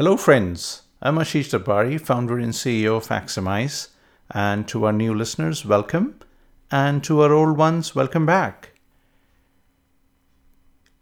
Hello, friends. I'm Ashish Darbari, founder and CEO of Axiomise. And to our new listeners, welcome. And to our old ones, welcome back.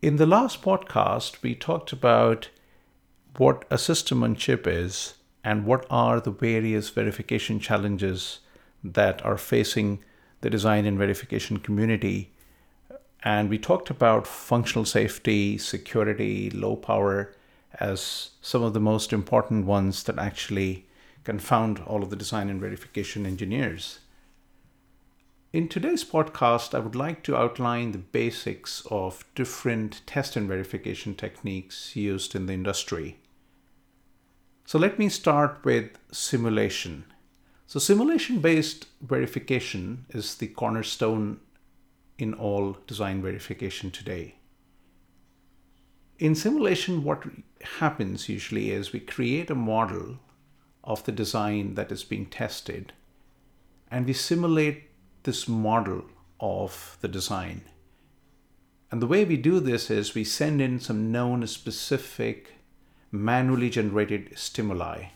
In the last podcast, we talked about what a system on chip is and what are the various verification challenges that are facing the design and verification community. And we talked about functional safety, security, low power, as some of the most important ones that actually confound all of the design and verification engineers. In today's podcast, I would like to outline the basics of different test and verification techniques used in the industry. So let me start with simulation. So simulation based verification is the cornerstone in all design verification today. In simulation, what happens usually is we create a model of the design that is being tested and we simulate this model of the design. And the way we do this is we send in some known specific manually generated stimuli,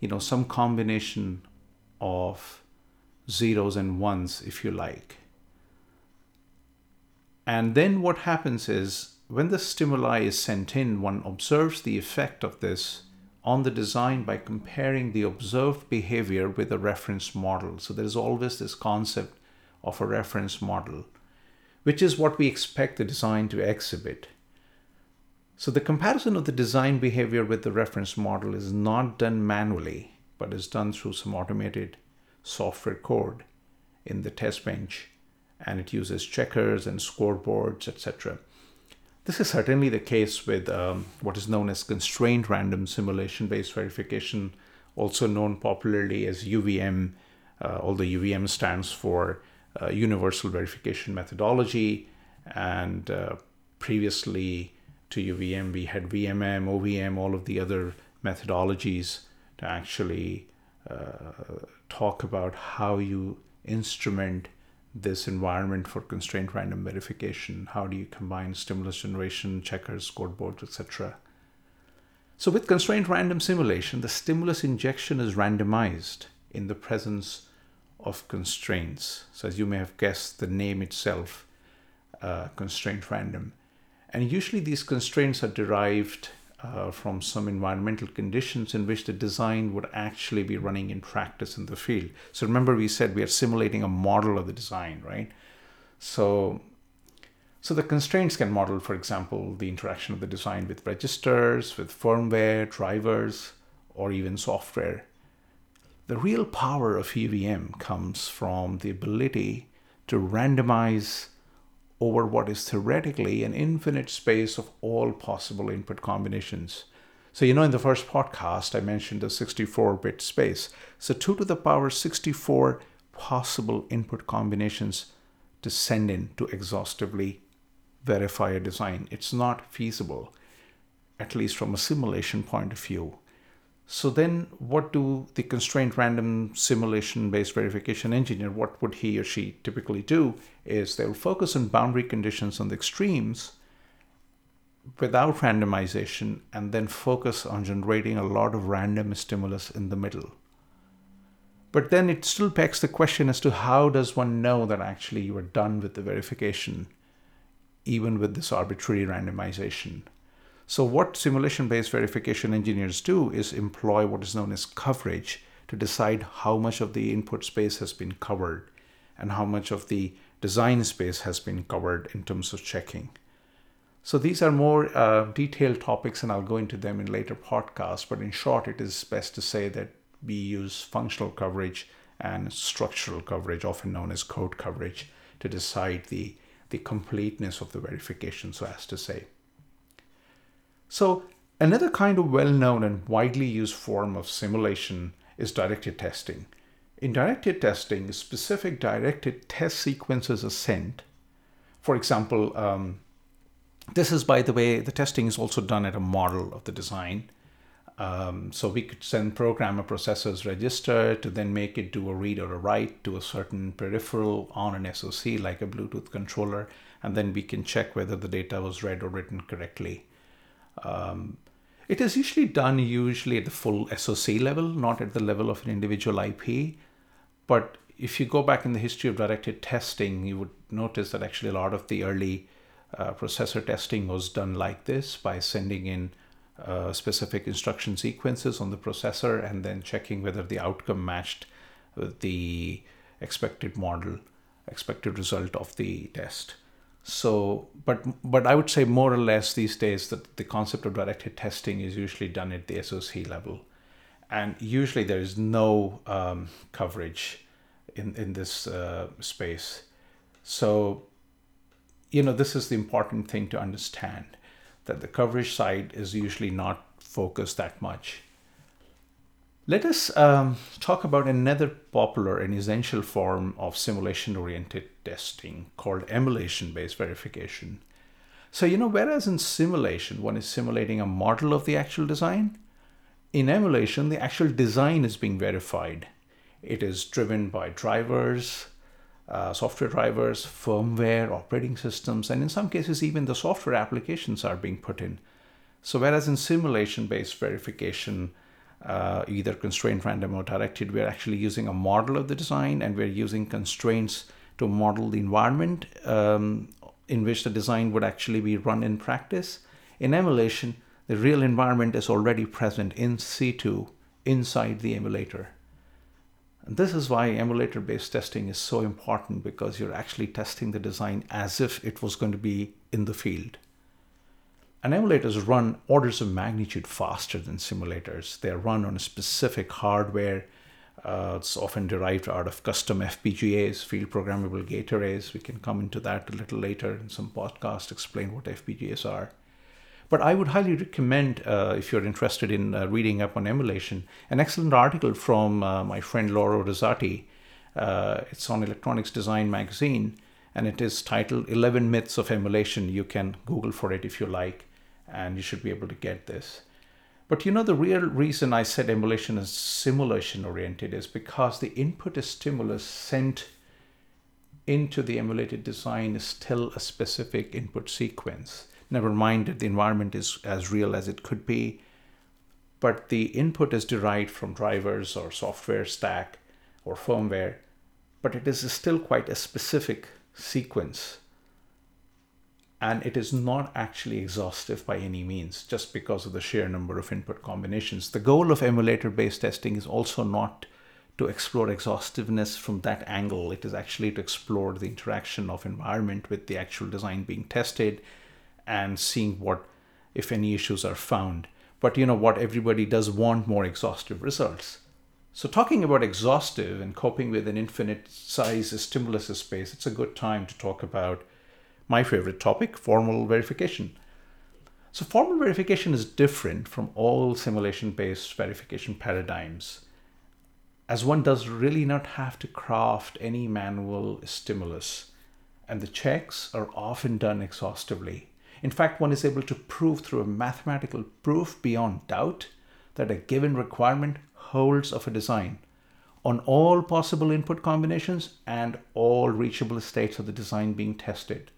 you know, some combination of zeros and ones, if you like. And then what happens is when the stimuli is sent in, one observes the effect of this on the design by comparing the observed behavior with a reference model. So there's always this concept of a reference model, which is what we expect the design to exhibit. So the comparison of the design behavior with the reference model is not done manually, but is done through some automated software code in the test bench, and it uses checkers and scoreboards, etc. This is certainly the case with um, what is known as constrained random simulation based verification, also known popularly as UVM, uh, although UVM stands for uh, Universal Verification Methodology. And uh, previously to UVM, we had VMM, OVM, all of the other methodologies to actually uh, talk about how you instrument this environment for constraint random verification? How do you combine stimulus generation, checkers, scoreboards, etc.? So with constraint random simulation, the stimulus injection is randomized in the presence of constraints. So as you may have guessed, the name itself, uh, constraint random. And usually these constraints are derived uh, from some environmental conditions in which the design would actually be running in practice in the field. So remember, we said we are simulating a model of the design, right? So, so the constraints can model, for example, the interaction of the design with registers, with firmware, drivers, or even software. The real power of UVM comes from the ability to randomize over what is theoretically an infinite space of all possible input combinations. So, you know, in the first podcast, I mentioned the 64 bit space. So, 2 to the power 64 possible input combinations to send in to exhaustively verify a design. It's not feasible, at least from a simulation point of view. So then what do the constraint random simulation based verification engineer, what would he or she typically do is they'll focus on boundary conditions on the extremes without randomization and then focus on generating a lot of random stimulus in the middle. But then it still begs the question as to how does one know that actually you are done with the verification, even with this arbitrary randomization? So, what simulation based verification engineers do is employ what is known as coverage to decide how much of the input space has been covered and how much of the design space has been covered in terms of checking. So, these are more uh, detailed topics, and I'll go into them in later podcasts. But in short, it is best to say that we use functional coverage and structural coverage, often known as code coverage, to decide the, the completeness of the verification, so as to say. So another kind of well-known and widely used form of simulation is directed testing. In directed testing, specific directed test sequences are sent. For example, um, this is, by the way, the testing is also done at a model of the design. Um, so we could send program a processor's register to then make it do a read or a write to a certain peripheral on an SoC, like a Bluetooth controller, and then we can check whether the data was read or written correctly. Um, It is usually done usually at the full SOC level, not at the level of an individual IP. But if you go back in the history of directed testing, you would notice that actually a lot of the early uh, processor testing was done like this by sending in uh, specific instruction sequences on the processor and then checking whether the outcome matched the expected model, expected result of the test. So, but but I would say more or less these days that the concept of directed testing is usually done at the SOC level, and usually there is no um, coverage in in this uh, space. So, you know, this is the important thing to understand that the coverage side is usually not focused that much. Let us um, talk about another popular and essential form of simulation oriented testing called emulation based verification. So, you know, whereas in simulation, one is simulating a model of the actual design, in emulation, the actual design is being verified. It is driven by drivers, uh, software drivers, firmware, operating systems, and in some cases, even the software applications are being put in. So, whereas in simulation based verification, uh, either constrained random or directed, we're actually using a model of the design and we're using constraints to model the environment um, in which the design would actually be run in practice. In emulation, the real environment is already present in situ inside the emulator. And this is why emulator based testing is so important because you're actually testing the design as if it was going to be in the field. And emulators run orders of magnitude faster than simulators. They're run on a specific hardware. Uh, it's often derived out of custom FPGAs, field programmable gate arrays. We can come into that a little later in some podcast, explain what FPGAs are. But I would highly recommend, uh, if you're interested in uh, reading up on emulation, an excellent article from uh, my friend Lauro Rizzatti. Uh, it's on Electronics Design magazine, and it is titled 11 Myths of Emulation. You can Google for it if you like and you should be able to get this. But you know, the real reason I said emulation is simulation oriented is because the input stimulus sent into the emulated design is still a specific input sequence. Never mind that the environment is as real as it could be, but the input is derived from drivers or software stack or firmware, but it is still quite a specific sequence and it is not actually exhaustive by any means just because of the sheer number of input combinations. The goal of emulator based testing is also not to explore exhaustiveness from that angle. It is actually to explore the interaction of environment with the actual design being tested and seeing what, if any, issues are found. But you know what? Everybody does want more exhaustive results. So, talking about exhaustive and coping with an infinite size stimulus space, it's a good time to talk about my favorite topic, formal verification. So formal verification is different from all simulation-based verification paradigms as one does really not have to craft any manual stimulus and the checks are often done exhaustively. In fact, one is able to prove through a mathematical proof beyond doubt that a given requirement holds of a design on all possible input combinations and all reachable states of the design being tested.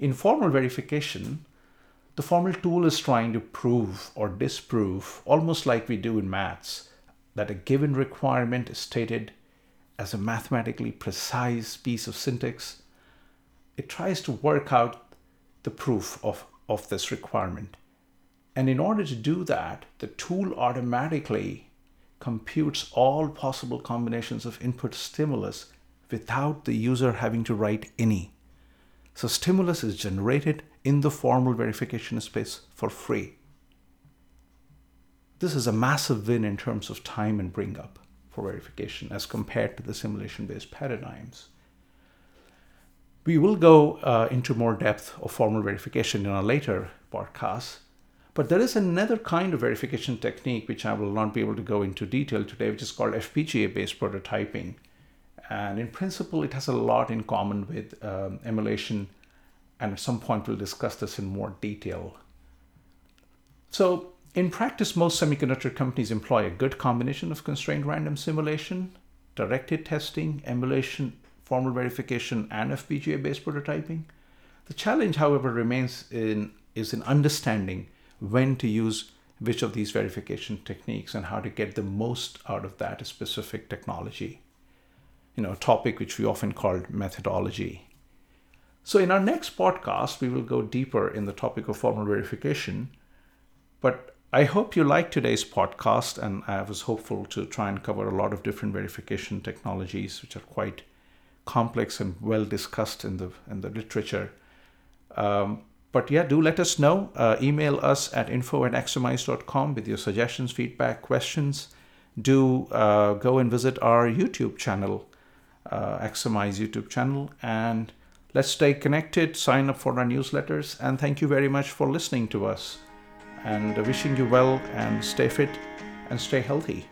In formal verification, the formal tool is trying to prove or disprove, almost like we do in maths, that a given requirement is stated as a mathematically precise piece of syntax. It tries to work out the proof of, of this requirement. And in order to do that, the tool automatically computes all possible combinations of input stimulus without the user having to write any. So stimulus is generated in the formal verification space for free. This is a massive win in terms of time and bring up for verification as compared to the simulation based paradigms. We will go uh, into more depth of formal verification in a later podcast, but there is another kind of verification technique which I will not be able to go into detail today, which is called FPGA based prototyping. And in principle, it has a lot in common with um, emulation. And at some point, we'll discuss this in more detail. So, in practice, most semiconductor companies employ a good combination of constrained random simulation, directed testing, emulation, formal verification, and FPGA based prototyping. The challenge, however, remains in is in understanding when to use which of these verification techniques and how to get the most out of that specific technology. You know, a topic which we often call methodology. So, in our next podcast, we will go deeper in the topic of formal verification. But I hope you liked today's podcast, and I was hopeful to try and cover a lot of different verification technologies, which are quite complex and well discussed in the in the literature. Um, but yeah, do let us know. Uh, email us at info at axiomise.com with your suggestions, feedback, questions. Do uh, go and visit our YouTube channel, uh, Axiomise YouTube channel, and let's stay connected. Sign up for our newsletters, and thank you very much for listening to us. And wishing you well and stay fit and stay healthy.